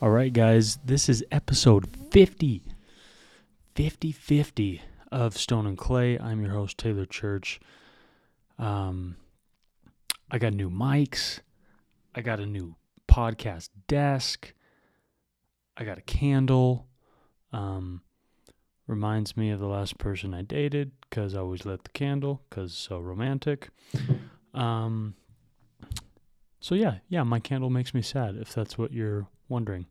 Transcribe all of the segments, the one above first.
All right, guys, this is episode 50. 50 50 of Stone and Clay. I'm your host, Taylor Church. Um, I got new mics. I got a new podcast desk. I got a candle. Um, reminds me of the last person I dated because I always lit the candle because so romantic. Um, so yeah, yeah, my candle makes me sad if that's what you're wondering.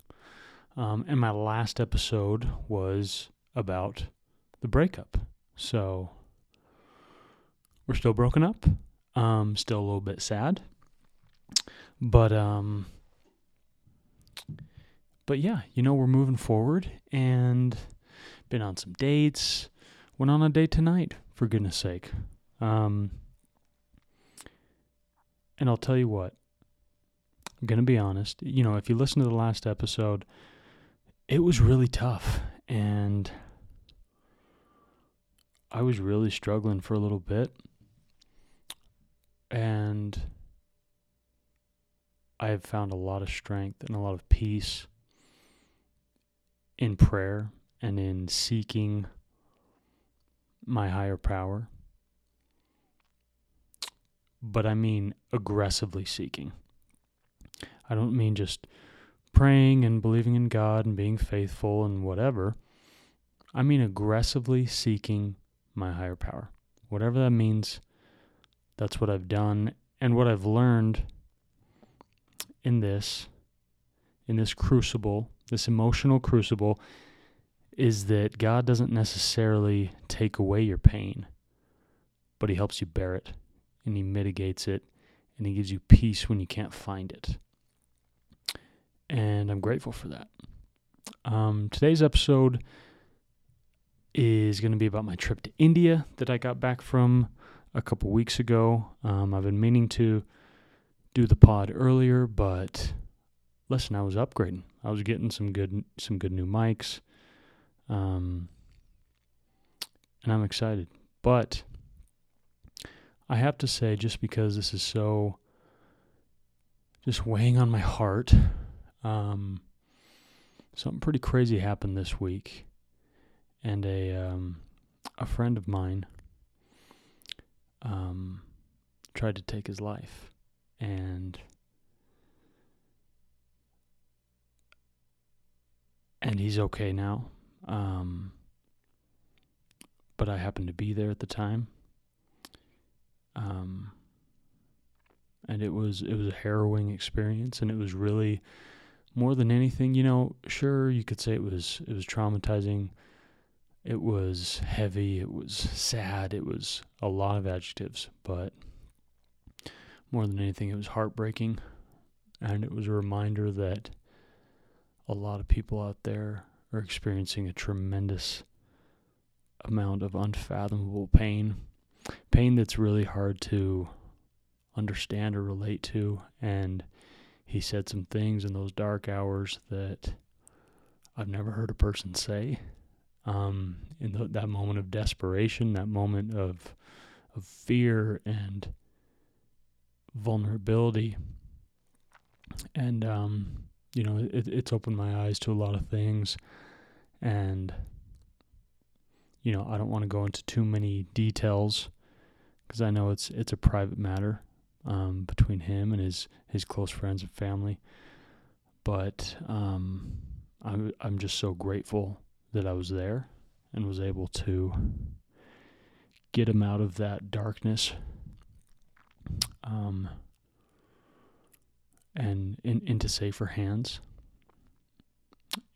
Um, and my last episode was about the breakup. So we're still broken up. Um, still a little bit sad. But um but yeah, you know, we're moving forward and been on some dates. Went on a date tonight, for goodness sake. Um and I'll tell you what, I'm to be honest. You know, if you listen to the last episode, it was really tough. And I was really struggling for a little bit. And I have found a lot of strength and a lot of peace in prayer and in seeking my higher power. But I mean aggressively seeking. I don't mean just praying and believing in God and being faithful and whatever. I mean aggressively seeking my higher power. Whatever that means, that's what I've done. And what I've learned in this, in this crucible, this emotional crucible, is that God doesn't necessarily take away your pain, but He helps you bear it and He mitigates it and He gives you peace when you can't find it and I'm grateful for that. Um, today's episode is going to be about my trip to India that I got back from a couple weeks ago. Um, I've been meaning to do the pod earlier, but listen, I was upgrading. I was getting some good some good new mics, um, and I'm excited. But I have to say, just because this is so just weighing on my heart um, something pretty crazy happened this week, and a um, a friend of mine um, tried to take his life, and and he's okay now. Um, but I happened to be there at the time. Um, and it was it was a harrowing experience, and it was really more than anything, you know, sure you could say it was it was traumatizing. It was heavy, it was sad, it was a lot of adjectives, but more than anything it was heartbreaking and it was a reminder that a lot of people out there are experiencing a tremendous amount of unfathomable pain. Pain that's really hard to understand or relate to and he said some things in those dark hours that I've never heard a person say. Um, in the, that moment of desperation, that moment of of fear and vulnerability, and um, you know, it, it's opened my eyes to a lot of things, and you know, I don't want to go into too many details because I know it's it's a private matter um, between him and his his close friends and family. But um, I'm I'm just so grateful that I was there and was able to get him out of that darkness. Um, and in, into safer hands.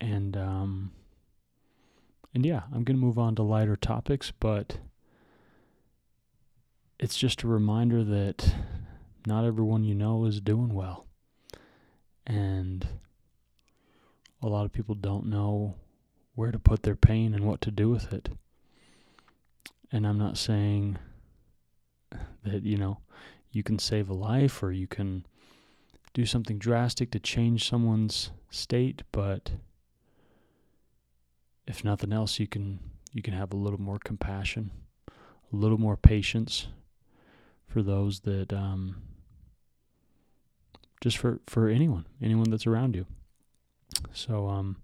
And um, and yeah, I'm gonna move on to lighter topics, but it's just a reminder that not everyone you know is doing well. And a lot of people don't know where to put their pain and what to do with it. And I'm not saying that, you know, you can save a life or you can do something drastic to change someone's state, but if nothing else you can you can have a little more compassion, a little more patience for those that um, just for, for anyone, anyone that's around you. So um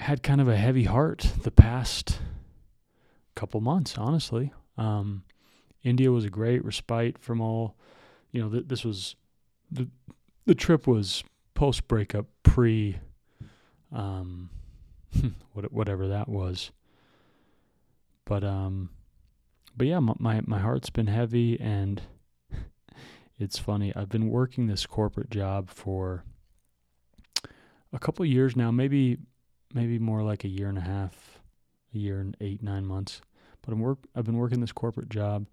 had kind of a heavy heart the past couple months, honestly. Um India was a great respite from all, you know, th- this was the the trip was post breakup, pre um whatever that was. But um but yeah, my my heart's been heavy and it's funny. I've been working this corporate job for a couple years now, maybe maybe more like a year and a half, a year and 8 9 months. But I'm work I've been working this corporate job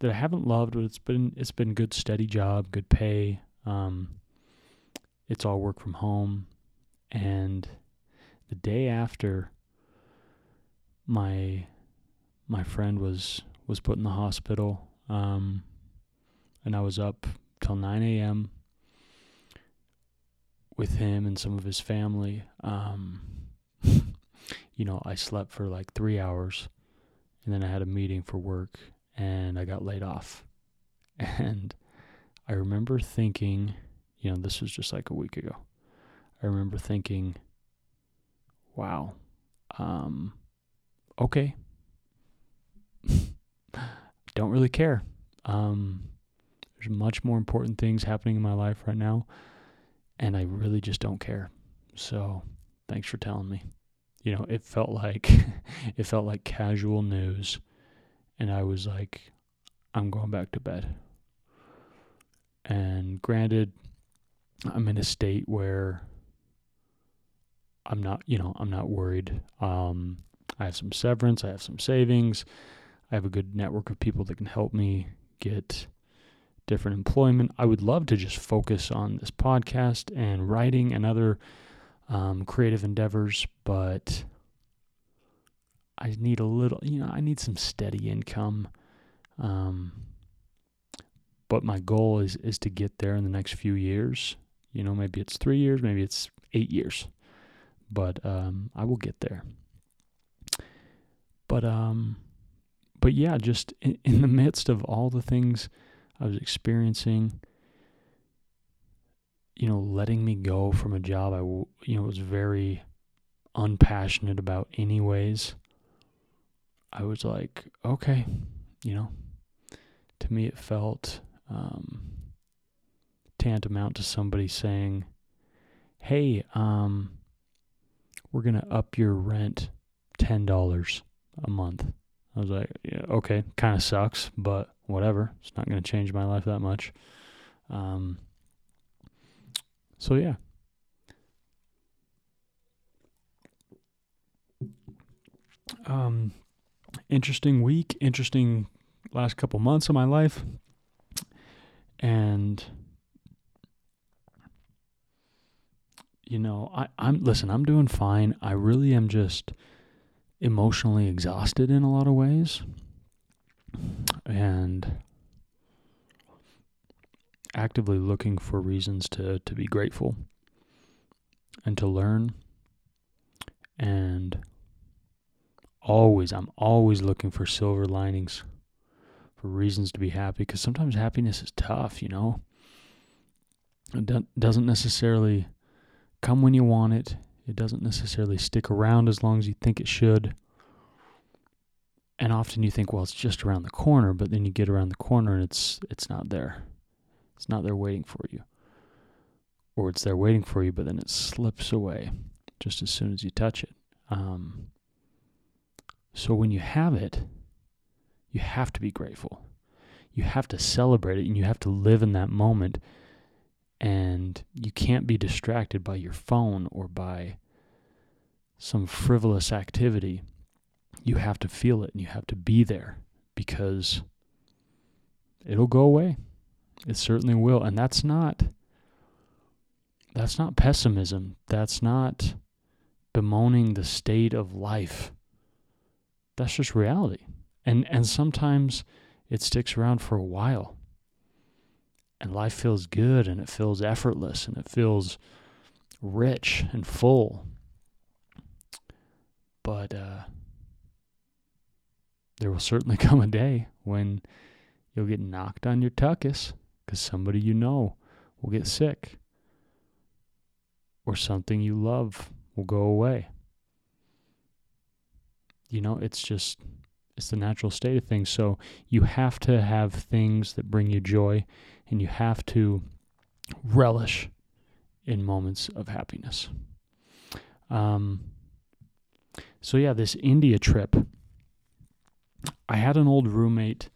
that I haven't loved, but it's been it's been good steady job, good pay. Um it's all work from home and the day after my my friend was was put in the hospital um, and I was up till 9 a.m. with him and some of his family. Um, you know, I slept for like three hours and then I had a meeting for work and I got laid off. And I remember thinking, you know, this was just like a week ago. I remember thinking, wow, um, okay. Don't really care. Um, there's much more important things happening in my life right now, and I really just don't care. So, thanks for telling me. You know, it felt like it felt like casual news, and I was like, I'm going back to bed. And granted, I'm in a state where I'm not, you know, I'm not worried. Um, I have some severance, I have some savings, I have a good network of people that can help me get different employment. I would love to just focus on this podcast and writing and other um, creative endeavors, but I need a little, you know, I need some steady income. Um, but my goal is is to get there in the next few years. You know, maybe it's three years, maybe it's eight years, but um, I will get there. But um, but yeah, just in, in the midst of all the things I was experiencing, you know, letting me go from a job I, you know, was very unpassionate about, anyways. I was like, okay, you know, to me it felt um, tantamount to somebody saying, hey, um, we're going to up your rent $10 a month. I was like, yeah, okay, kind of sucks, but whatever. It's not going to change my life that much. Um, so yeah. Um, interesting week, interesting last couple months of my life, and you know, I, I'm listen. I'm doing fine. I really am just emotionally exhausted in a lot of ways and actively looking for reasons to, to be grateful and to learn. And always i'm always looking for silver linings for reasons to be happy because sometimes happiness is tough you know? It doesn't necessarily come when you want it. It doesn't necessarily stick around as long as you think it should. And often you think, well, it's just around the corner, but then you get around the corner and it's it's not there. It's not there waiting for you. Or it's there waiting for you, but then it slips away just as soon as you touch it. Um, so when you have it, you have to be grateful. You have to celebrate it and you have to live in that moment and you can't be distracted by your phone or by some frivolous activity. You have to feel it and you have to be there because it'll go away. It certainly will. And that's not that's not pessimism. That's not bemoaning the state of life. That's just reality. And and sometimes it sticks around for a while and life feels good and it feels effortless and it feels rich and full. But uh, there will certainly come a day when you'll get knocked on your tuchus because somebody you know will get sick. or something you love will go away. You know, it's just it's the natural state of things. So you have to have things that bring you joy and you have to relish in moments of happiness. Um, so, yeah, this India trip, I had an old roommate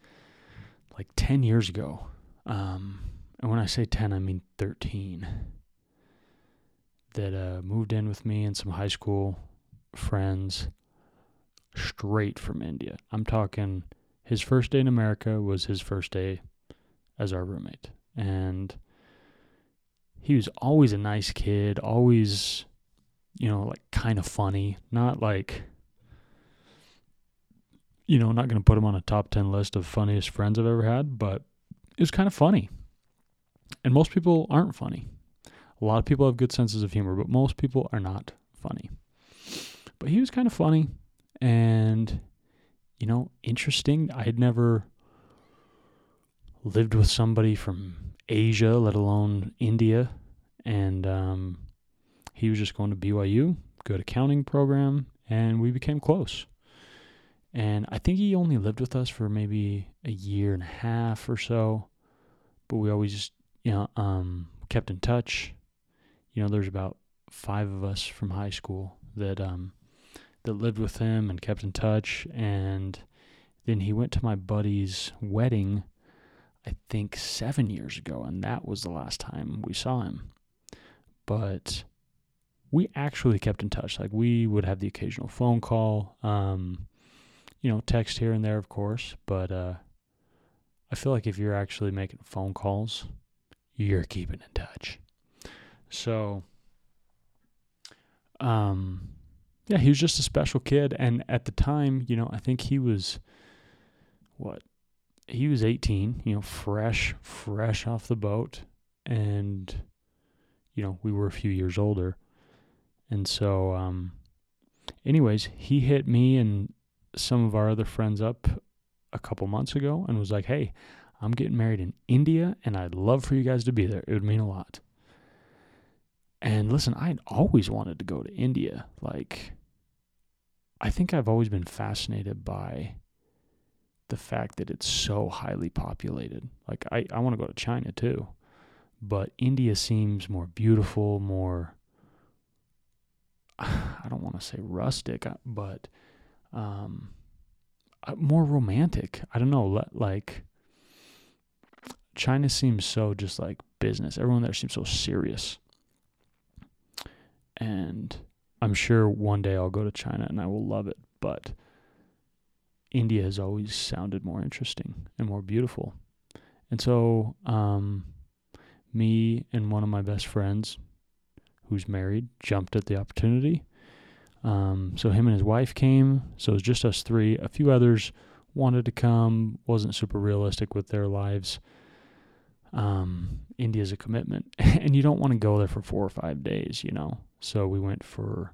like 10 years ago. Um, and when I say 10, I mean 13, that uh, moved in with me and some high school friends straight from India. I'm talking his first day in America was his first day as our roommate. And he was always a nice kid, always, you know, like kind of funny, not like, you know, not going to put him on a top 10 list of funniest friends I've ever had, but it was kind of funny. And most people aren't funny. A lot of people have good senses of humor, but most people are not funny. But he was kind of funny and you know, interesting. I had never lived with somebody from Asia, let alone India, and um, he was just going to BYU, good accounting program, and we became close. And I think he only lived with us for maybe a year and a half or so, but we always just, you know, um, kept in touch. You know, there's about five of us from high school that um, that lived with him and kept in touch. And then he went to my buddy's wedding, I think seven years ago, and that was the last time we saw him. But we actually kept in touch. Like we would have the occasional phone call, um, you know, text here and there, of course. But uh, I feel like if you're actually making phone calls, you're keeping in touch. So, um, yeah, he was just a special kid. And at the time, you know, I think he was, what? He was 18, you know, fresh, fresh off the boat. And, you know, we were a few years older. And so, um, anyways, he hit me and some of our other friends up a couple months ago and was like, hey, I'm getting married in India and I'd love for you guys to be there. It would mean a lot. And listen, I'd always wanted to go to India. Like, I think I've always been fascinated by the fact that it's so highly populated. Like, I, I want to go to China too, but India seems more beautiful, more, I don't want to say rustic, uh, but um, uh, more romantic. I don't know, like, China seems so just like business. Everyone there seems so serious. And I'm sure one day I'll go to China and I will love it, but India has always sounded more interesting and more beautiful. And so, um, me and one of my best friends, who's married, jumped at the opportunity. Um, so him and his wife came. So it was just us three. A few others wanted to come. wasn't super realistic with their lives. Um, India's a commitment, and you don't want to go there for four or five days, you know. So we went for,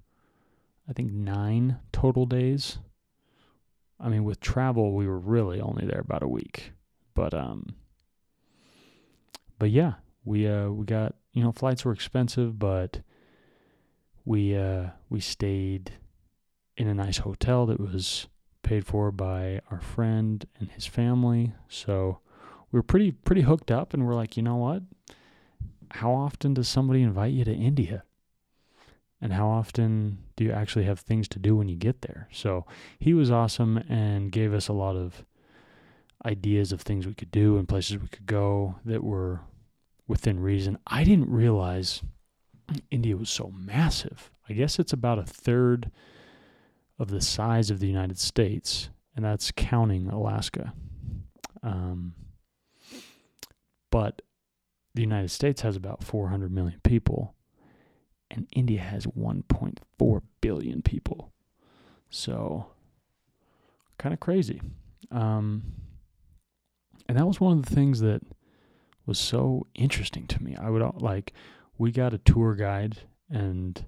I think, nine total days. I mean, with travel, we were really only there about a week. But um, but yeah, we uh we got you know flights were expensive, but we uh we stayed in a nice hotel that was paid for by our friend and his family. So we were pretty pretty hooked up, and we're like, you know what? How often does somebody invite you to India? and how often do you actually have things to do when you get there? So he was awesome and gave us a lot of ideas of things we could do and places we could go that were within reason. I didn't realize India was so massive. I guess it's about a third of the size of the United States, and that's counting Alaska. Um, but the United States has about 400 million people and India has 1.4 billion people. So, kind of crazy. Um, and that was one of the things that was so interesting to me. I would like, we got a tour guide and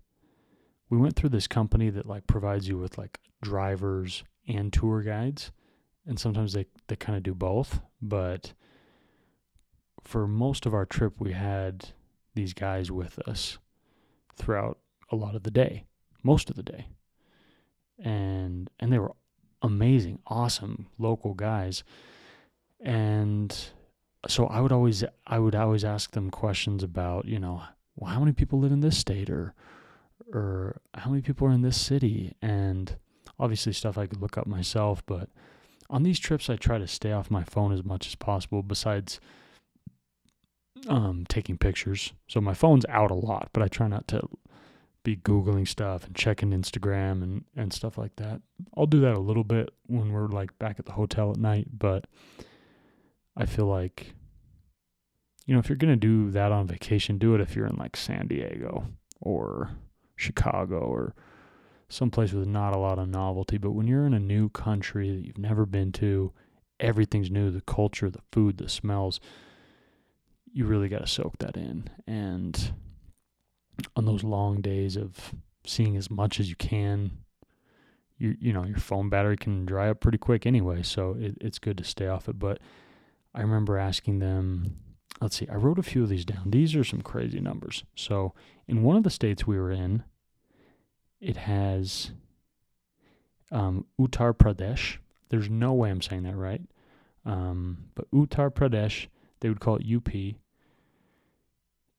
we went through this company that like provides you with like drivers and tour guides. And sometimes they, they kind of do both. But for most of our trip, we had these guys with us throughout a lot of the day, most of the day. And and they were amazing, awesome local guys. And so I would always I would always ask them questions about, you know, well, how many people live in this state or or how many people are in this city and obviously stuff I could look up myself, but on these trips I try to stay off my phone as much as possible besides um, taking pictures. So my phone's out a lot, but I try not to be googling stuff and checking Instagram and and stuff like that. I'll do that a little bit when we're like back at the hotel at night, but I feel like you know, if you're going to do that on vacation, do it if you're in like San Diego or Chicago or someplace with not a lot of novelty. But when you're in a new country that you've never been to, everything's new the culture, the food, the smells you really got to soak that in. And on those long days of seeing as much as you can, you you know your phone battery can dry up pretty quick anyway, so it, it's good to stay off it. But I remember asking them. Let's see, I wrote a few of these down. These are some crazy numbers. So, in one of the states we were in, it has um, Uttar Pradesh. There's no way I'm saying that right. Um, but Uttar Pradesh, they would call it UP.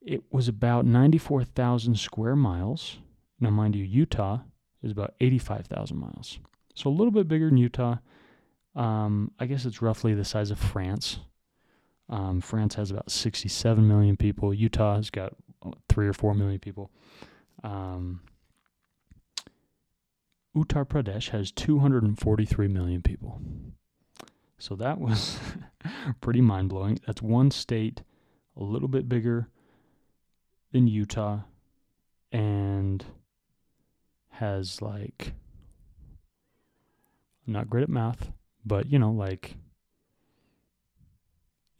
It was about 94,000 square miles. Now, mind you, Utah is about 85,000 miles. So a little bit bigger than Utah. Um, I guess it's roughly the size of France. Um, France has about 67 million people. Utah has got uh, three or four million people. Um, Uttar Pradesh has 243 million people. So that was pretty mind blowing. That's one state a little bit bigger than Utah and has like, I'm not great at math, but you know, like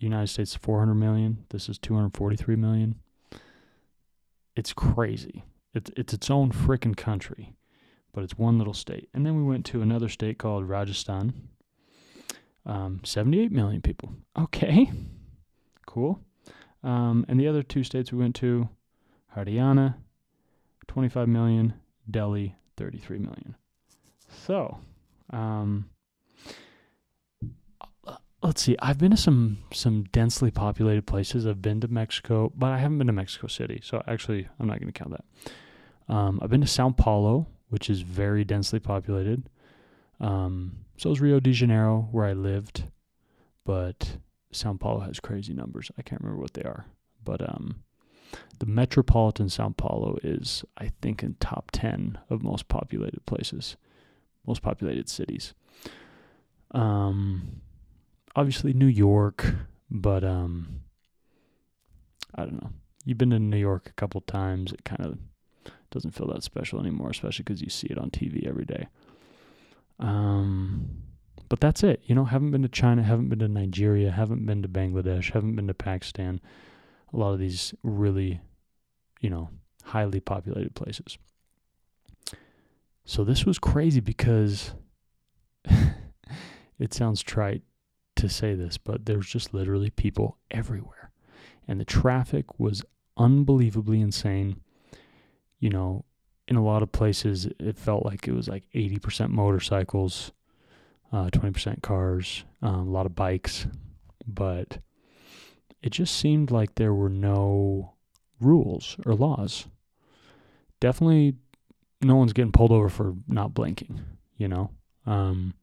United States 400 million. This is 243 million. It's crazy. It's it's its own freaking country but it's one little state. And then we went to another state called Rajasthan. Um, 78 million people. Okay, cool. Um, and the other two states we went to, Haryana, 25 million, Delhi, 33 million. So, um, let's see. I've been to some some densely populated places. I've been to Mexico, but I haven't been to Mexico City. So actually, I'm not going to count that. Um, I've been to Sao Paulo, which is very densely populated. Um, so is Rio de Janeiro, where I lived, but Sao Paulo has crazy numbers. I can't remember what they are, but um, the metropolitan Sao Paulo is, I think, in top ten of most populated places, most populated cities. Um, obviously New York, but um, I don't know. You've been to New York a couple times. It kind of doesn't feel that special anymore, especially because you see it on TV every day. Um, but that's it. You know, haven't been to China, haven't been to Nigeria, haven't been to Bangladesh, haven't been to Pakistan. A lot of these really, you know, highly populated places. So this was crazy because it sounds trite to say this, but there's just literally people everywhere. And the traffic was unbelievably insane you know, in a lot of places, it felt like it was like 80% motorcycles, uh, 20% cars, um, a lot of bikes, but it just seemed like there were no rules or laws. Definitely, no one's getting pulled over for not blinking, you know? Um,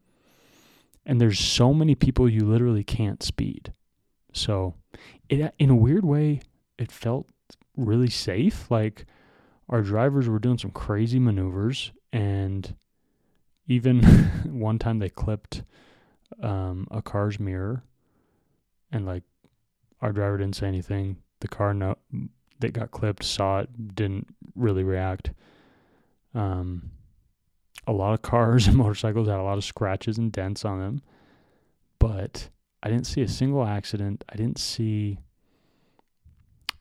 and there's so many people you literally can't speed. So, it, in a weird way, it felt really safe. Like, our drivers were doing some crazy maneuvers and even one time they clipped um, a car's mirror and like our driver didn't say anything the car no that got clipped saw it didn't really react um, a lot of cars and motorcycles had a lot of scratches and dents on them but i didn't see a single accident i didn't see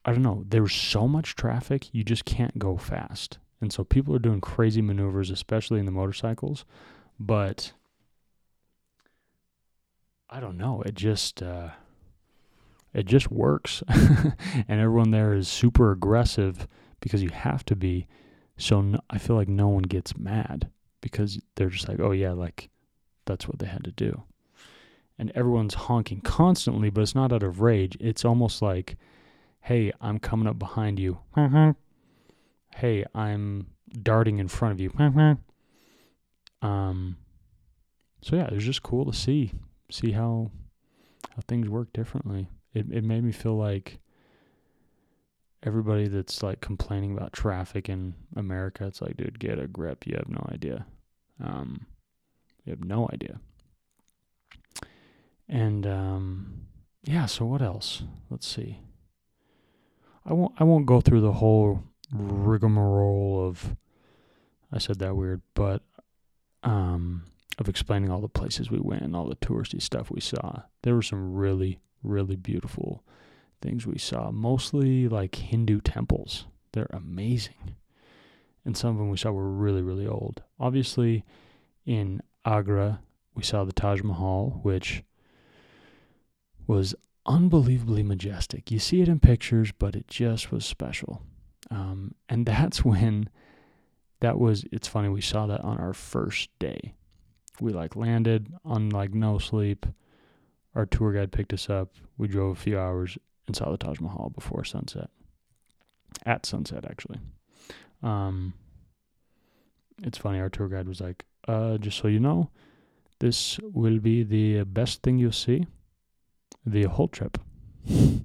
I don't know, there's so much traffic, you just can't go fast. And so people are doing crazy maneuvers, especially in the motorcycles. But I don't know, it just uh, it just works. and everyone there is super aggressive because you have to be. So no, I feel like no one gets mad because they're just like, oh yeah, like that's what they had to do. And everyone's honking constantly, but it's not out of rage. It's almost like, hey, I'm coming up behind you. hey, I'm darting in front of you. um, so yeah, it was just cool to see see how how things work differently. It it made me feel like everybody that's like complaining about traffic in America, it's like, dude, get a grip. You have no idea. Um, you have no idea. And um, yeah, so what else? Let's see. I won't I won't go through the whole rigmarole of I said that weird, but um of explaining all the places we went, and all the touristy stuff we saw. There were some really really beautiful things we saw, mostly like Hindu temples. They're amazing. And some of them we saw were really really old. Obviously in Agra, we saw the Taj Mahal, which was unbelievably majestic. You see it in pictures, but it just was special. Um, and that's when that was, it's funny, we saw that on our first day. We like landed on like no sleep. Our tour guide picked us up. We drove a few hours and saw the Taj Mahal before sunset. At sunset, actually. Um, it's funny, our tour guide was like, uh, just so you know, this will be the best thing you see the whole trip. I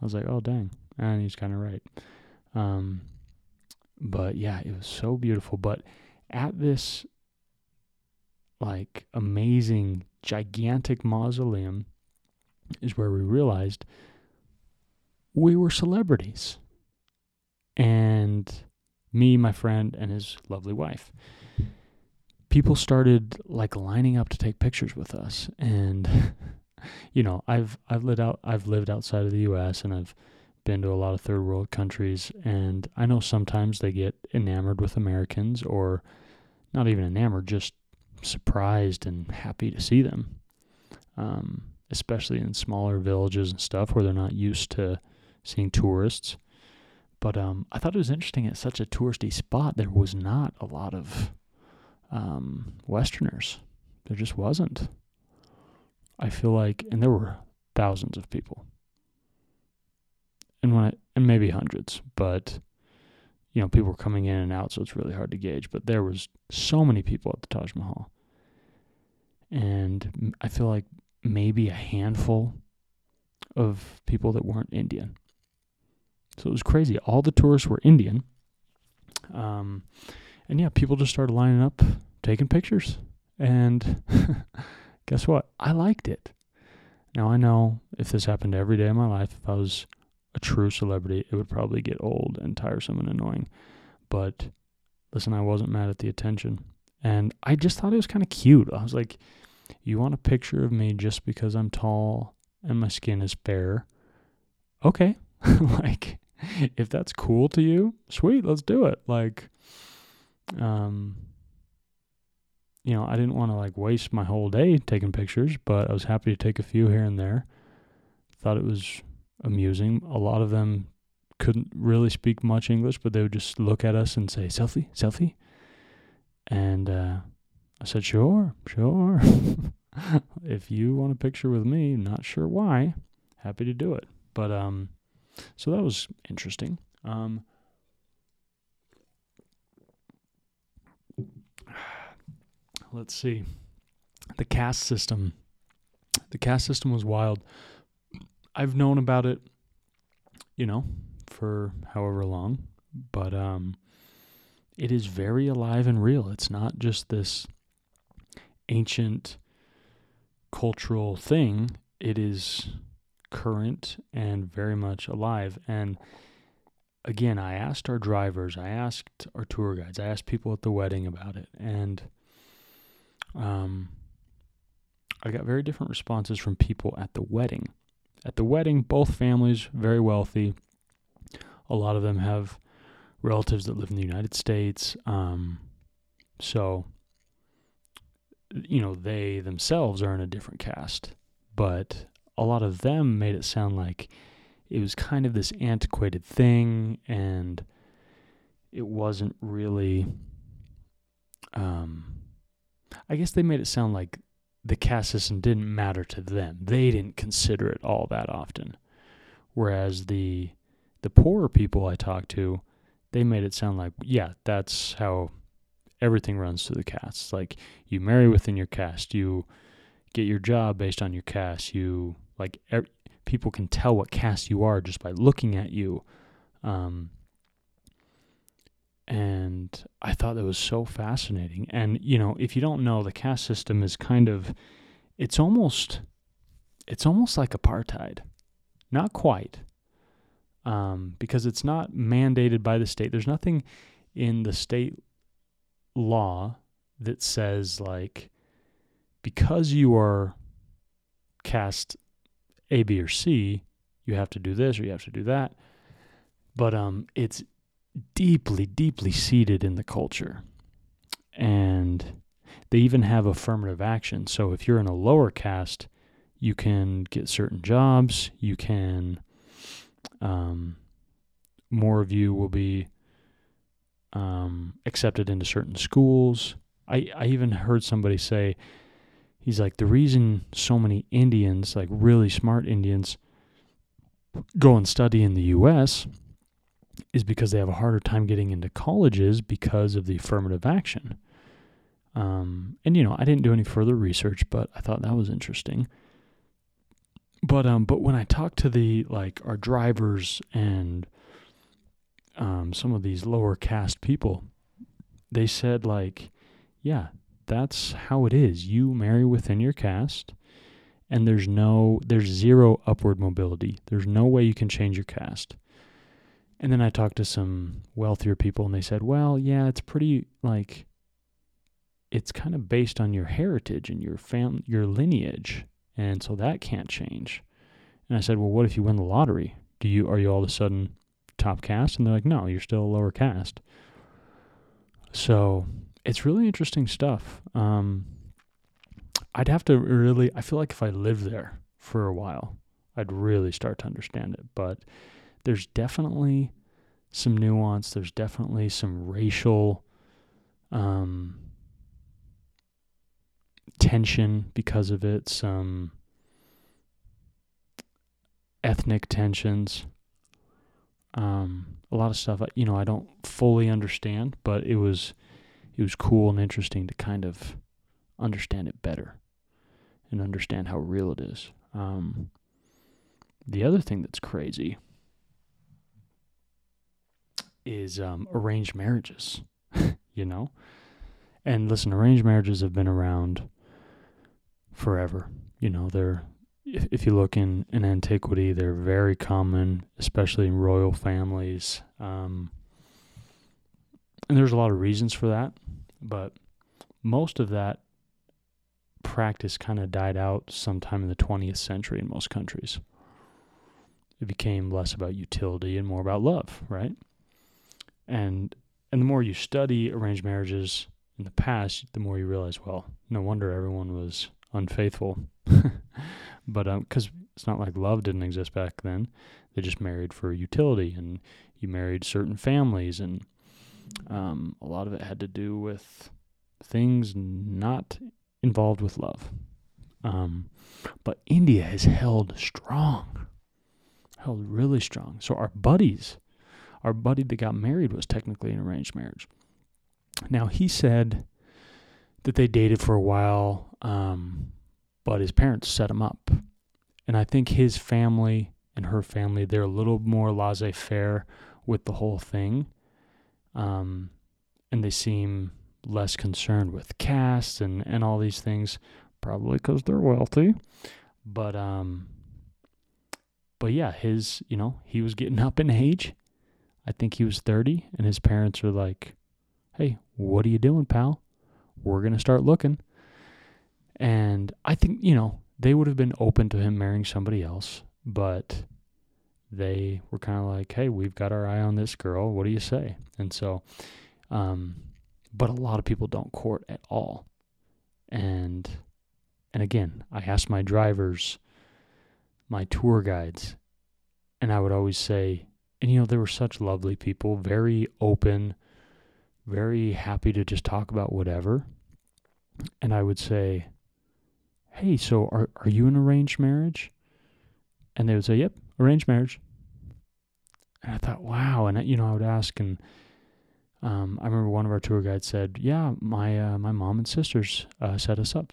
was like, oh, dang. And he's kind of right. Um, but yeah, it was so beautiful. But at this, like, amazing, gigantic mausoleum is where we realized we were celebrities. And me, my friend, and his lovely wife. People started like lining up to take pictures with us and you know, I've I've lived out I've lived outside of the US and I've been to a lot of third world countries and I know sometimes they get enamored with Americans or not even enamored, just surprised and happy to see them. Um, especially in smaller villages and stuff where they're not used to seeing tourists. But um, I thought it was interesting at such a touristy spot, there was not a lot of um, Westerners. There just wasn't. I feel like, and there were thousands of people, and when I, and maybe hundreds, but you know, people were coming in and out, so it's really hard to gauge. But there was so many people at the Taj Mahal, and I feel like maybe a handful of people that weren't Indian. So it was crazy. All the tourists were Indian. Um, and yeah, people just started lining up, taking pictures. And guess what? I liked it. Now, I know if this happened every day of my life, if I was a true celebrity, it would probably get old and tiresome and annoying. But listen, I wasn't mad at the attention. And I just thought it was kind of cute. I was like, you want a picture of me just because I'm tall and my skin is fair? Okay. like, if that's cool to you, sweet, let's do it. Like, um, you know, I didn't want to like waste my whole day taking pictures, but I was happy to take a few here and there. Thought it was amusing. A lot of them couldn't really speak much English, but they would just look at us and say, selfie, selfie. And uh, I said, sure, sure. if you want a picture with me, not sure why, happy to do it. But um, so that was interesting. Um, let's see. The caste system. The caste system was wild. I've known about it, you know, for however long, but um, it is very alive and real. It's not just this ancient cultural thing. It is current and very much alive. And again, I asked our drivers, I asked our tour guides, I asked people at the wedding about it, and um, I got very different responses from people at the wedding. At the wedding, both families very wealthy. A lot of them have relatives that live in the United States. Um, so, you know, they themselves are in a different caste, but a lot of them made it sound like it was kind of this antiquated thing and it wasn't really um I guess they made it sound like the caste system didn't matter to them. They didn't consider it all that often. Whereas the the poorer people I talked to, they made it sound like, yeah, that's how everything runs through the caste. Like you marry within your caste, you get your job based on your caste. You like people can tell what caste you are just by looking at you. Um, and I thought that was so fascinating. And you know, if you don't know, the caste system is kind of, it's almost, it's almost like apartheid, not quite, um, because it's not mandated by the state. There's nothing in the state law that says like, because you are caste A, B, or C, you have to do this or you have to do that. But um, it's deeply, deeply seated in the culture. And they even have affirmative action. So if you're in a lower caste, you can get certain jobs. You can, um, more of you will be um, accepted into certain schools. I, I even heard somebody say, he's like, the reason so many Indians, like really smart Indians, go and study in the U.S is because they have a harder time getting into colleges because of the affirmative action. Um, and you know, I didn't do any further research, but I thought that was interesting. But um, but when I talked to the like our drivers and um, some of these lower caste people, they said like, yeah, that's how it is. You marry within your caste, and there's no, there's zero upward mobility. There's no way you can change your caste. And then I talked to some wealthier people and they said, well, yeah, it's pretty like it's kind of based on your heritage and your fam your lineage. And so that can't change. And I said, well, what if you win the lottery? Do you are you all of a sudden top caste? And they're like, no, you're still lower caste. So it's really interesting stuff. Um, I'd have to really, I feel like if I lived there for a while, I'd really start to understand it. But there's definitely some nuance. There's definitely some racial um, tension because of it, some ethnic tensions. Um, a lot of stuff, you know, I don't fully understand, but it was it was cool and interesting to kind of understand it better and understand how real it is. Um, the other thing that's crazy is um, arranged marriages, you know? And listen, arranged marriages have been around forever. You know, they're, if, if you look in, in antiquity, they're very common, especially in royal families. Um, and there's a lot of reasons for that, but most of that practice kind of died out sometime in the 20th century in most countries. It became less about utility and more about love, right? and and the more you study arranged marriages in the past, the more you realize, well, no wonder everyone was unfaithful. but because um, it's not like love didn't exist back then, they just married for utility, and you married certain families, and um, a lot of it had to do with things not involved with love. Um, but India has held strong, held really strong. So our buddies our buddy that got married was technically an arranged marriage. Now, he said that they dated for a while, um, but his parents set him up. And I think his family and her family, they're a little more laissez faire with the whole thing. Um, and they seem less concerned with caste and, and all these things, probably because they're wealthy. But, um, but yeah, his, you know, he was getting up in age I think he was 30, and his parents were like, Hey, what are you doing, pal? We're to start looking. And I think, you know, they would have been open to him marrying somebody else, but they were kind of like, Hey, we've got our eye on this girl. What do you say? And so, um, but a lot of people don't court at all. And, and again, I asked my drivers, my tour guides, and I would always say, and you know, they were such lovely people, very open, very happy to just talk about whatever. And I would say, Hey, so are, are you an arranged marriage? And they would say, Yep, arranged marriage. And I thought, wow. And, you know, I would ask, and um, I remember one of our tour guides said, Yeah, my, uh, my mom and sisters uh, set us up.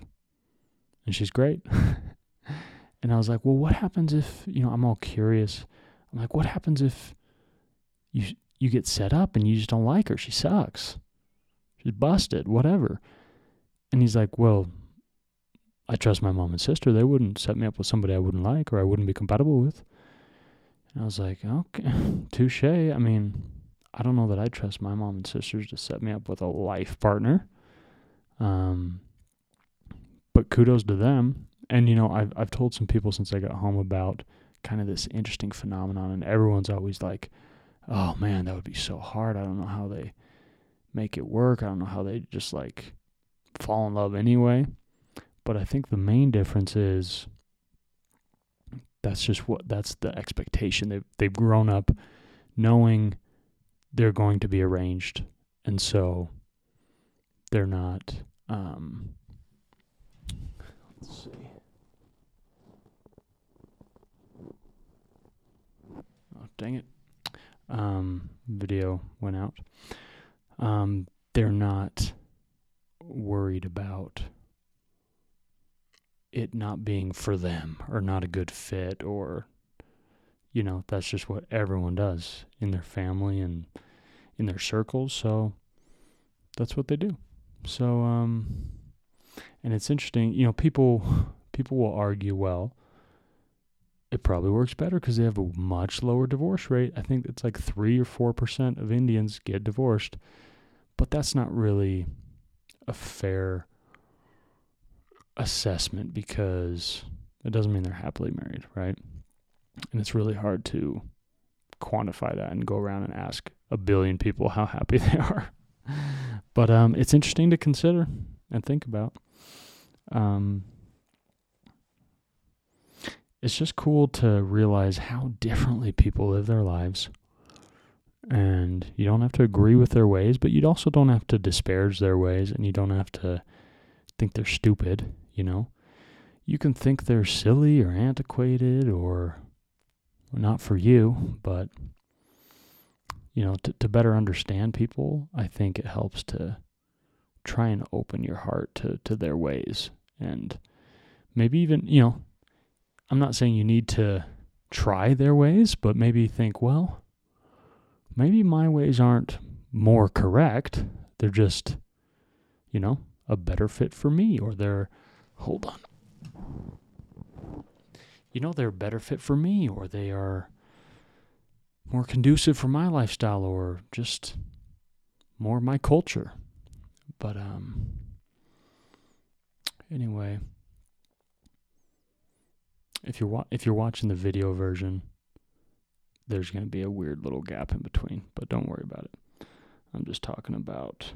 And she's great. and I was like, Well, what happens if, you know, I'm all curious. I'm like, What happens if you you get set up and you just don't like her. She sucks. She's busted, whatever. And he's like, Well, I trust my mom and sister. They wouldn't set me up with somebody I wouldn't like or I wouldn't be compatible with. And I was like, Okay, touche. I mean, I don't know that I trust my mom and sisters to set me up with a life partner. Um, but kudos to them. And you know, I've I've told some people since I got home about kind of this interesting phenomenon, and everyone's always like, oh man, that would be so hard. I don't know how they make it work. I don't know how they just like fall in love anyway. But I think the main difference is that's just what that's the expectation. They've they've grown up knowing they're going to be arranged, and so they're not. Um, let's see. Oh dang it! um, video went out, um, they're not worried about it not being for them or not a good fit or you know that's just what everyone does in their family and in their circles so that's what they do so um and it's interesting you know people people will argue well it probably works better because they have a much lower divorce rate. I think it's like 3 or 4% of Indians get divorced. But that's not really a fair assessment because it doesn't mean they're happily married, right? And it's really hard to quantify that and go around and ask a billion people how happy they are. but um, it's interesting to consider and think about. Um, it's just cool to realize how differently people live their lives. And you don't have to agree with their ways, but you also don't have to disparage their ways and you don't have to think they're stupid, you know? You can think they're silly or antiquated or not for you, but you know, to, to better understand people, I think it helps to try and open your heart to, to their ways and maybe even, you know, I'm not saying you need to try their ways, but maybe think, well, maybe my ways aren't more correct. They're just, you know, a better fit for me, or they're, hold on. You know, they're better fit for me, or they are more conducive for my lifestyle, or just more my culture. But, um, anyway if you're wa- if you're watching the video version, there's going to be a weird little gap in between, but don't worry about it. I'm just talking about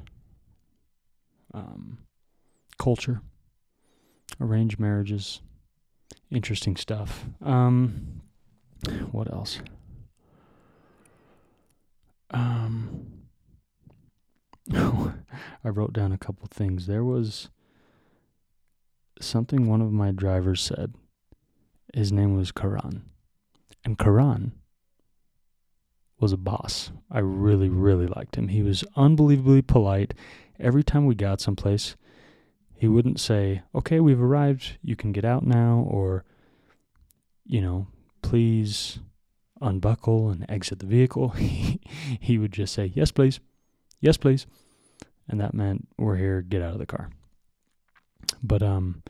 um, culture, arranged marriages, interesting stuff. Um, what else? Um, I wrote down a couple things. There was something one of my drivers said his name was Karan. And Karan was a boss. I really, really liked him. He was unbelievably polite. Every time we got someplace, he wouldn't say, Okay, we've arrived, you can get out now, or, you know, please unbuckle and exit the vehicle. he would just say, Yes, please. Yes, please. And that meant we're here, get out of the car. But um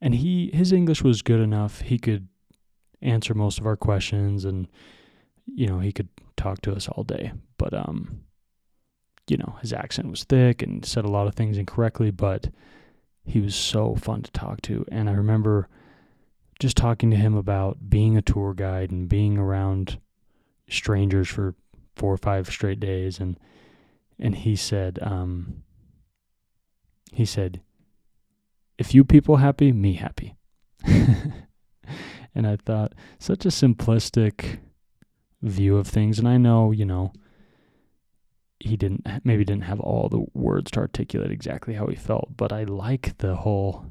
and he his English was good enough. He could answer most of our questions and you know, he could talk to us all day. But um you know, his accent was thick and said a lot of things incorrectly, but he was so fun to talk to. And I remember just talking to him about being a tour guide and being around strangers for four or five straight days and and he said um he said if you people happy, me happy. and I thought, such a simplistic view of things. And I know, you know, he didn't maybe didn't have all the words to articulate exactly how he felt, but I like the whole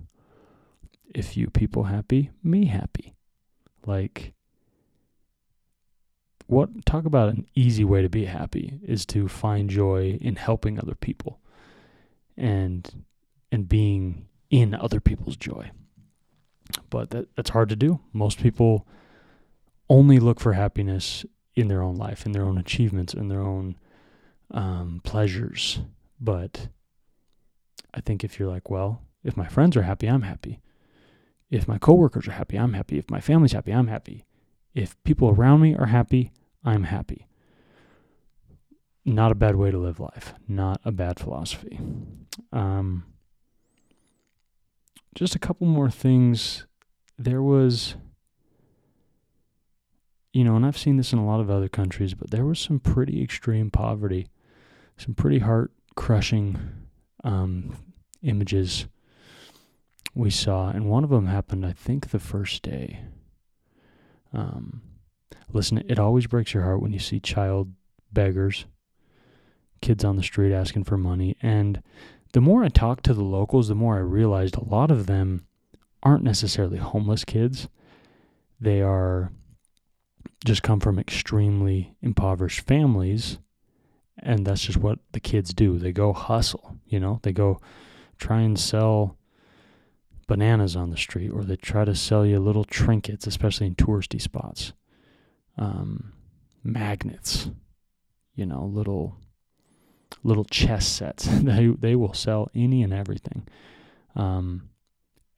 if you people happy, me happy. Like what talk about an easy way to be happy is to find joy in helping other people and and being in other people's joy. But that that's hard to do. Most people only look for happiness in their own life, in their own achievements, in their own um, pleasures. But I think if you're like, well, if my friends are happy, I'm happy. If my coworkers are happy, I'm happy. If my family's happy, I'm happy. If people around me are happy, I'm happy. Not a bad way to live life. Not a bad philosophy. Um, just a couple more things. There was, you know, and I've seen this in a lot of other countries, but there was some pretty extreme poverty, some pretty heart crushing um, images we saw. And one of them happened, I think, the first day. Um, listen, it always breaks your heart when you see child beggars, kids on the street asking for money. And the more I talked to the locals, the more I realized a lot of them aren't necessarily homeless kids. They are just come from extremely impoverished families. And that's just what the kids do. They go hustle, you know, they go try and sell bananas on the street, or they try to sell you little trinkets, especially in touristy spots. Um, magnets, you know, little little chess sets. they they will sell any and everything. Um,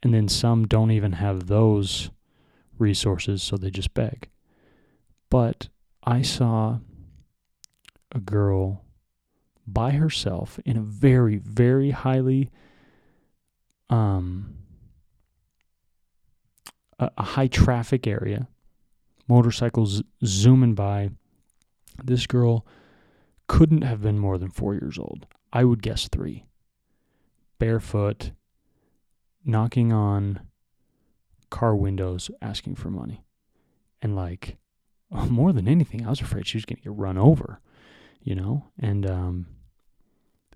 and then some don't even have those resources, so they just beg. But I saw a girl by herself in a very, very highly um, a, a high traffic area, motorcycles zooming by. This girl couldn't have been more than four years old. I would guess three. Barefoot, knocking on car windows, asking for money. And like, more than anything, I was afraid she was going to get run over, you know? And, um,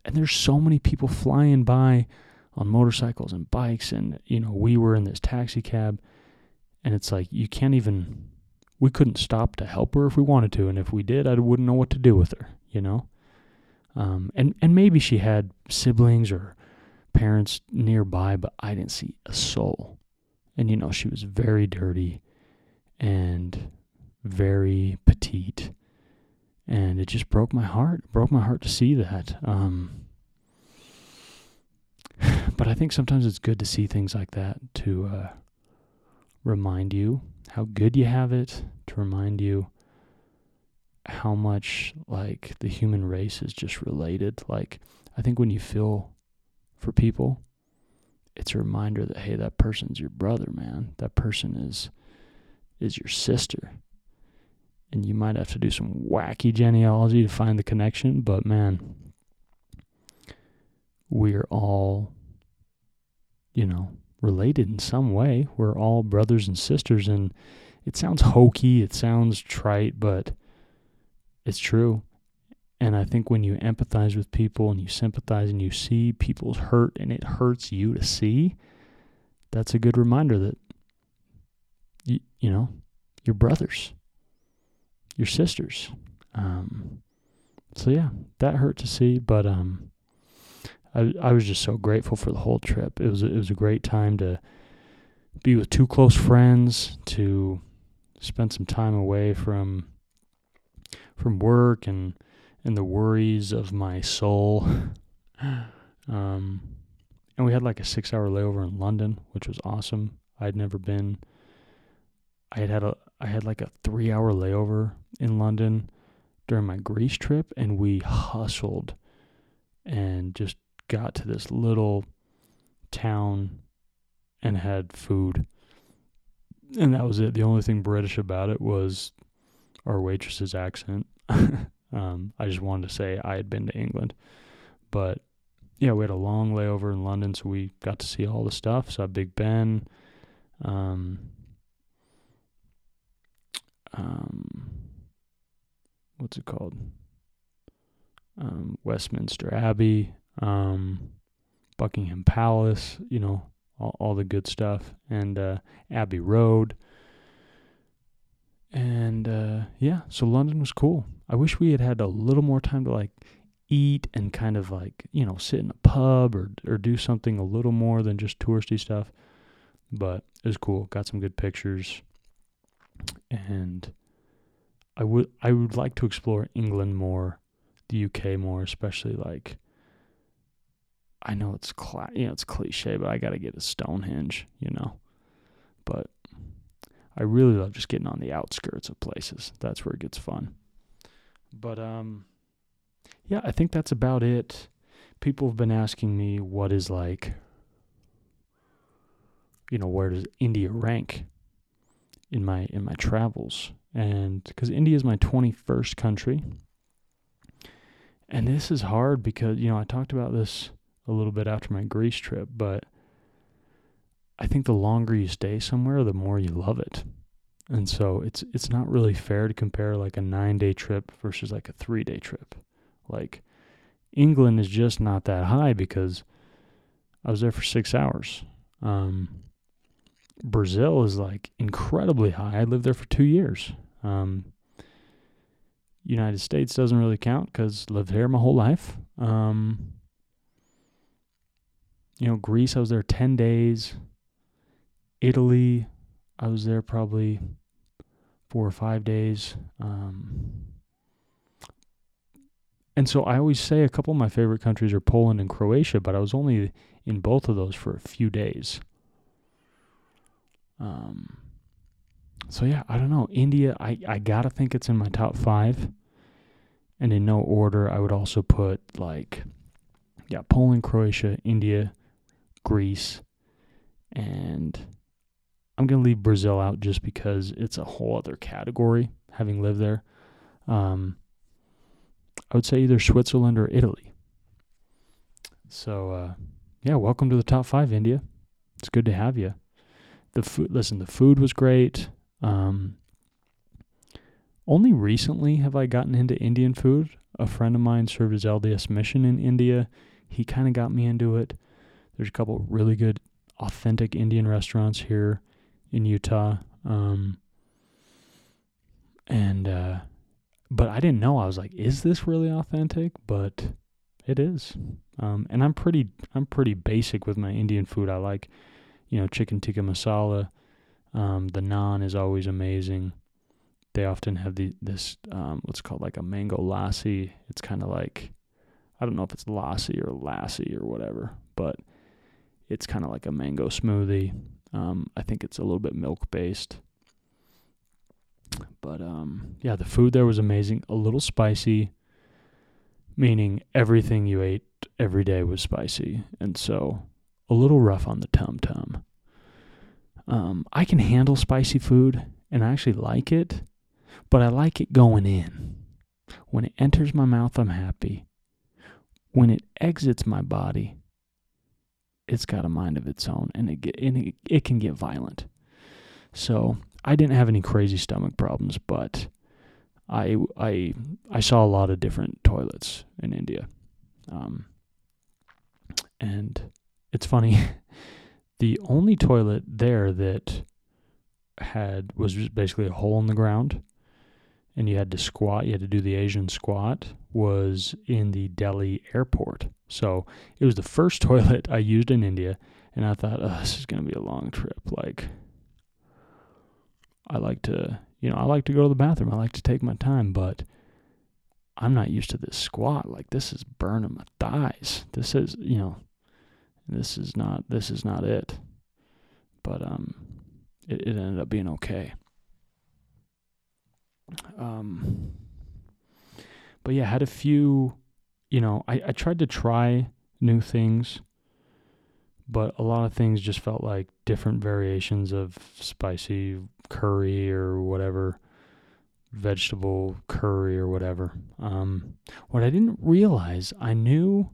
and there's so many people flying by on motorcycles and bikes. And, you know, we were in this taxi cab and it's like, you can't even, we couldn't stop to help her if we wanted to. And if we did, I wouldn't know what to do with her you know? Um, and, and maybe she had siblings or parents nearby, but I didn't see a soul. And, you know, she was very dirty and very petite. And it just broke my heart. It broke my heart to see that. Um, but I think sometimes it's good to see things like that to uh, remind you how good you have it, to remind you how much like the human race is just related. Like I think when you feel for people, it's a reminder that hey, that person's your brother, man. That person is is your sister. And you might have to do some wacky genealogy to find the connection, but man, we're all you know, related in some way. We're all brothers and sisters and it sounds hokey, it sounds trite, but it's true. And I think when you empathize with people and you sympathize and you see people's hurt and it hurts you to see, that's a good reminder that, you, you know, you're brothers, your sisters. Um, so yeah, that hurt to see, but um, I I was just so grateful for the whole trip. It was it was a great time to be with two close friends, to spend some time away from from work and and the worries of my soul. um, and we had like a six hour layover in London, which was awesome. I'd never been. I had had a I had like a three hour layover in London during my Greece trip, and we hustled and just got to this little town and had food. And that was it. The only thing British about it was our waitress's accent. um, I just wanted to say I had been to England, but yeah, we had a long layover in London, so we got to see all the stuff. Saw Big Ben. Um, um, what's it called? Um, Westminster Abbey, um, Buckingham Palace, you know, all, all the good stuff, and uh, Abbey Road. And uh, yeah, so London was cool. I wish we had had a little more time to like eat and kind of like you know sit in a pub or or do something a little more than just touristy stuff. But it was cool. Got some good pictures, and I would I would like to explore England more, the UK more, especially like. I know it's cla- you know it's cliche, but I got to get a Stonehenge, you know. But I really love just getting on the outskirts of places. That's where it gets fun. But um yeah, I think that's about it. People have been asking me what is like you know, where does India rank in my in my travels? And cuz India is my 21st country. And this is hard because, you know, I talked about this a little bit after my Greece trip, but I think the longer you stay somewhere, the more you love it. And so it's it's not really fair to compare like a 9-day trip versus like a 3-day trip. Like England is just not that high because I was there for 6 hours. Um, Brazil is like incredibly high. I lived there for 2 years. Um, United States doesn't really count cuz lived here my whole life. Um, you know, Greece I was there 10 days. Italy, I was there probably four or five days. Um, and so I always say a couple of my favorite countries are Poland and Croatia, but I was only in both of those for a few days. Um, so yeah, I don't know. India, I, I gotta think it's in my top five. And in no order, I would also put like, yeah, Poland, Croatia, India, Greece, and I'm to leave Brazil out just because it's a whole other category, having lived there. Um, I would say either Switzerland or Italy. So, uh, yeah, welcome to the top five, India. It's good to have you. The food, listen, the food was great. Um, only recently have I gotten into Indian food. A friend of mine served his LDS mission in India. He kind of got me into it. There's a couple really good, authentic Indian restaurants here in Utah. Um, and uh, but I didn't know. I was like, is this really authentic? But it is. Um, and I'm pretty I'm pretty basic with my Indian food. I like, you know, chicken tikka masala. Um, the naan is always amazing. They often have the this um, what's called like a mango lassi. It's kind of like I don't know if it's lassi or lassi or whatever, but it's kind of like a mango smoothie. Um, I think it's a little bit milk based. But um, yeah, the food there was amazing. A little spicy, meaning everything you ate every day was spicy, and so a little rough on the tum tum. Um, I can handle spicy food, and I actually like it, but I like it going in. When it enters my mouth, I'm happy. When it exits my body, it's got a mind of its own, and it get, and it, it can get violent. So I didn't have any crazy stomach problems, but I I I saw a lot of different toilets in India, um, and it's funny. the only toilet there that had was just basically a hole in the ground, and you had to squat. You had to do the Asian squat. Was in the Delhi airport. So it was the first toilet I used in India, and I thought, oh, this is gonna be a long trip. Like, I like to, you know, I like to go to the bathroom. I like to take my time, but I'm not used to this squat. Like, this is burning my thighs. This is, you know, this is not, this is not it. But um, it, it ended up being okay. Um, but yeah, had a few you know, I, I tried to try new things, but a lot of things just felt like different variations of spicy curry or whatever, vegetable curry or whatever. Um, what I didn't realize, I knew,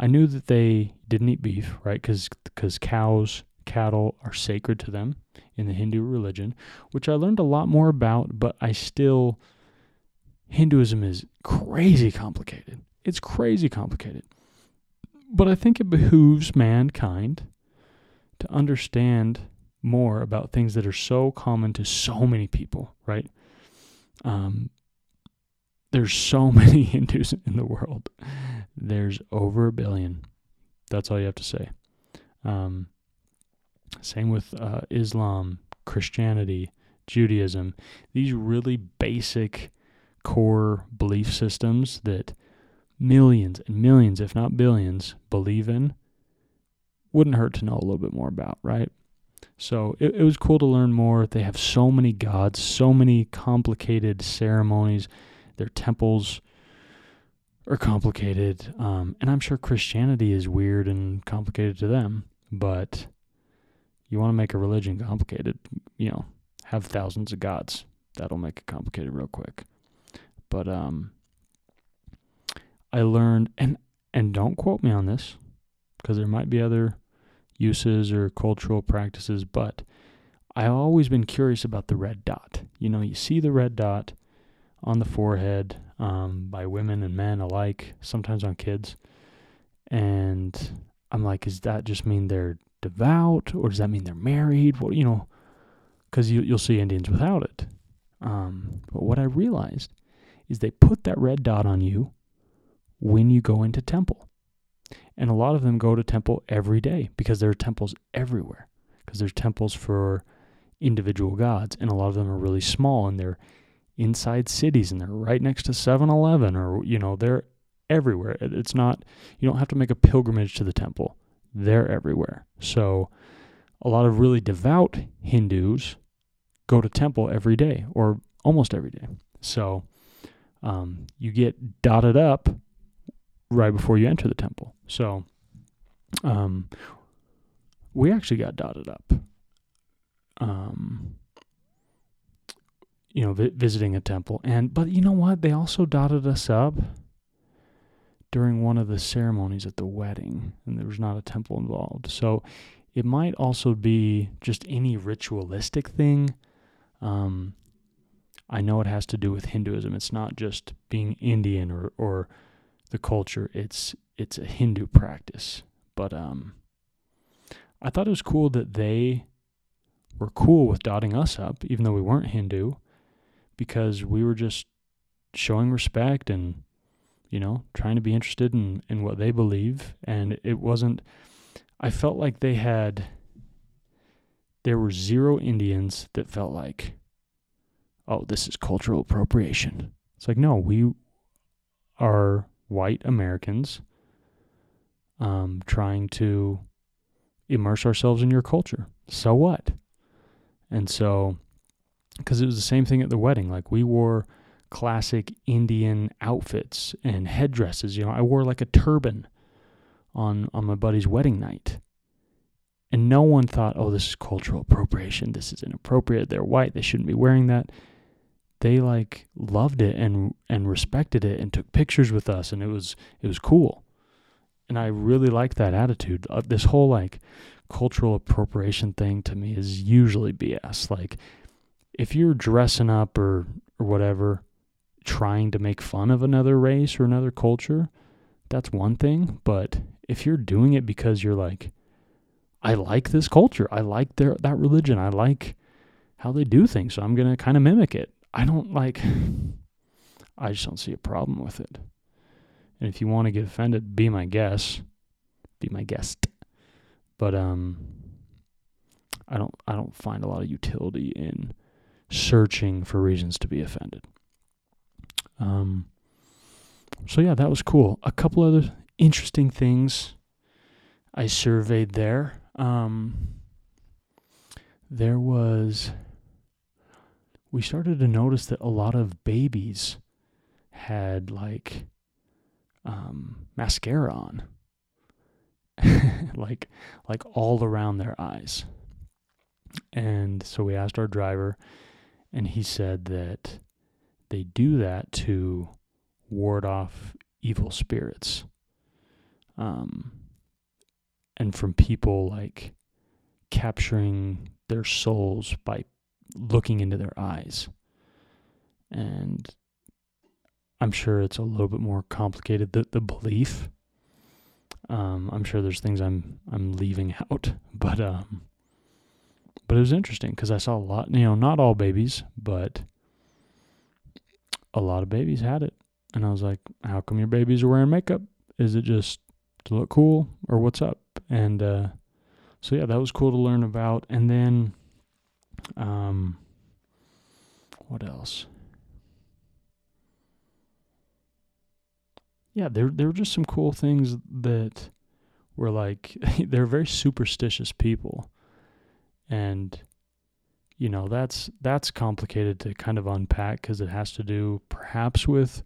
I knew that they didn't eat beef, right? Because cows, cattle are sacred to them in the Hindu religion, which I learned a lot more about, but I still Hinduism is crazy complicated. It's crazy complicated. But I think it behooves mankind to understand more about things that are so common to so many people, right? Um, there's so many Hindus in the world. There's over a billion. That's all you have to say. Um, same with uh, Islam, Christianity, Judaism. These really basic core belief systems that millions and millions, if not billions, believe in wouldn't hurt to know a little bit more about, right? So it, it was cool to learn more. They have so many gods, so many complicated ceremonies. Their temples are complicated. Um, and I'm sure Christianity is weird and complicated to them. But you want to make a religion complicated, you know, have thousands of gods. That'll make it complicated real quick. But um, I learned, and and don't quote me on this, because there might be other uses or cultural practices, but I've always been curious about the red dot. You know, you see the red dot on the forehead um, by women and men alike, sometimes on kids. And I'm like, does that just mean they're devout or does that mean they're married? Well, you know, because you, you'll see Indians without it. Um, but what I realized is they put that red dot on you when you go into temple. And a lot of them go to temple every day because there are temples everywhere. Because there's temples for individual gods, and a lot of them are really small and they're inside cities and they're right next to 7-Eleven or you know, they're everywhere. It's not you don't have to make a pilgrimage to the temple. They're everywhere. So a lot of really devout Hindus go to temple every day or almost every day. So um, you get dotted up right before you enter the temple. So um, we actually got dotted up. Um, you know, vi- visiting a temple, and but you know what? They also dotted us up during one of the ceremonies at the wedding, and there was not a temple involved. So it might also be just any ritualistic thing. Um, I know it has to do with Hinduism. It's not just being Indian or or the culture. It's it's a Hindu practice. But um I thought it was cool that they were cool with dotting us up, even though we weren't Hindu, because we were just showing respect and, you know, trying to be interested in, in what they believe. And it wasn't I felt like they had there were zero Indians that felt like, oh, this is cultural appropriation. It's like, no, we are white Americans um, trying to immerse ourselves in your culture. So what? And so, because it was the same thing at the wedding. Like we wore classic Indian outfits and headdresses. You know, I wore like a turban on on my buddy's wedding night. And no one thought, oh, this is cultural appropriation. This is inappropriate. They're white. They shouldn't be wearing that they like loved it and and respected it and took pictures with us and it was it was cool and i really like that attitude uh, this whole like cultural appropriation thing to me is usually bs like if you're dressing up or or whatever trying to make fun of another race or another culture that's one thing but if you're doing it because you're like i like this culture i like their that religion i like how they do things so i'm going to kind of mimic it I don't like, I just don't see a problem with it. And if you want to get offended, be my guest. Be my guest. But um I don't I don't find a lot of utility in searching for reasons to be offended. Um so yeah, that was cool. A couple other interesting things I surveyed there. Um there was we started to notice that a lot of babies had like um, mascara on, like like all around their eyes. And so we asked our driver, and he said that they do that to ward off evil spirits. Um, and from people like capturing their souls by looking into their eyes. And I'm sure it's a little bit more complicated. The the belief. Um, I'm sure there's things I'm I'm leaving out, but um, but it was interesting because I saw a lot. You know, not all babies, but a lot of babies had it, and I was like, "How come your babies are wearing makeup? Is it just to look cool, or what's up?" And uh, so yeah, that was cool to learn about. And then, um, what else? yeah, there there were just some cool things that were like they're very superstitious people, and you know that's that's complicated to kind of unpack because it has to do perhaps with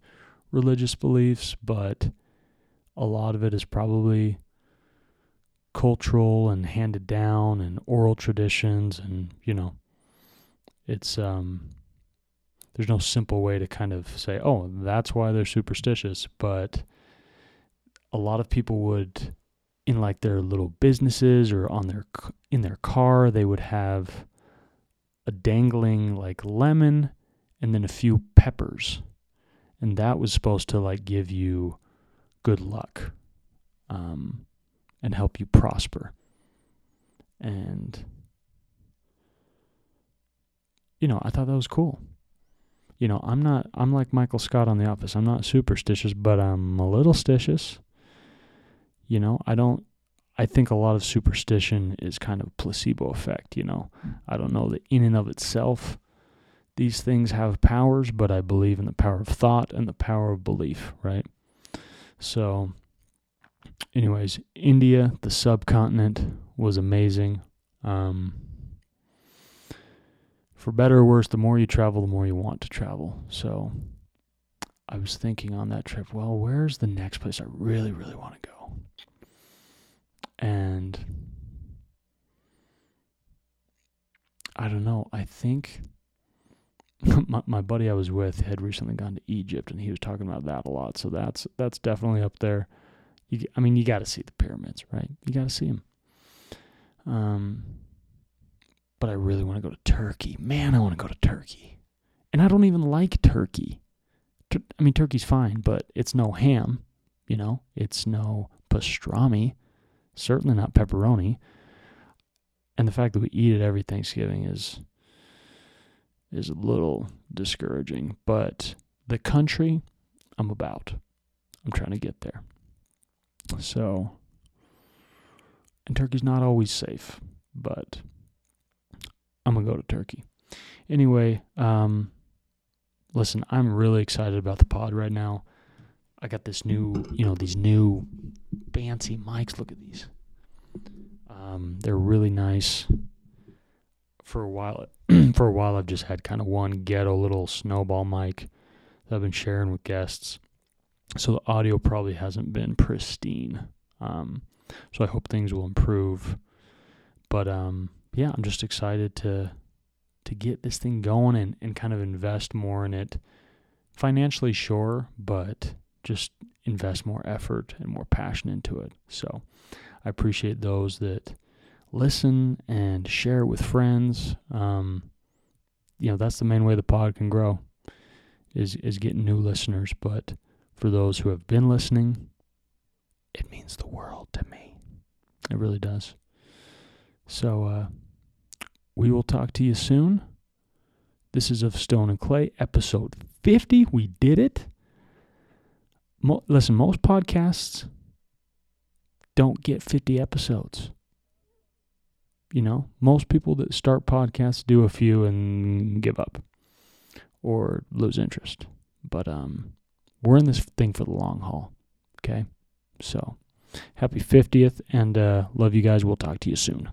religious beliefs, but a lot of it is probably cultural and handed down and oral traditions and you know it's um there's no simple way to kind of say, oh, that's why they're superstitious. But a lot of people would, in like their little businesses or on their in their car, they would have a dangling like lemon and then a few peppers, and that was supposed to like give you good luck, um, and help you prosper. And you know, I thought that was cool you know, I'm not, I'm like Michael Scott on The Office. I'm not superstitious, but I'm a little stitious. You know, I don't, I think a lot of superstition is kind of placebo effect, you know. I don't know that in and of itself these things have powers, but I believe in the power of thought and the power of belief, right? So, anyways, India, the subcontinent, was amazing. Um, for better or worse, the more you travel, the more you want to travel. So I was thinking on that trip, well, where's the next place I really, really want to go? And I don't know. I think my, my buddy I was with had recently gone to Egypt, and he was talking about that a lot. So that's that's definitely up there. You, I mean, you got to see the pyramids, right? You got to see them. Um, but I really want to go to Turkey. Man, I want to go to Turkey. And I don't even like turkey. I mean, turkey's fine, but it's no ham, you know? It's no pastrami, certainly not pepperoni. And the fact that we eat it every Thanksgiving is is a little discouraging, but the country I'm about. I'm trying to get there. So, and Turkey's not always safe, but I'm gonna go to Turkey. Anyway, um, listen, I'm really excited about the pod right now. I got this new, you know, these new fancy mics. Look at these. Um, they're really nice. For a while, for a while, I've just had kind of one ghetto little snowball mic that I've been sharing with guests. So the audio probably hasn't been pristine. Um, so I hope things will improve. But um, yeah, I'm just excited to to get this thing going and, and kind of invest more in it. Financially, sure, but just invest more effort and more passion into it. So I appreciate those that listen and share with friends. Um, you know, that's the main way the pod can grow is is getting new listeners. But for those who have been listening, it means the world to me. It really does. So uh, we will talk to you soon. This is of Stone and Clay, episode 50. We did it. Mo- listen, most podcasts don't get 50 episodes. You know, most people that start podcasts do a few and give up or lose interest. But um, we're in this thing for the long haul. Okay. So happy 50th and uh, love you guys. We'll talk to you soon.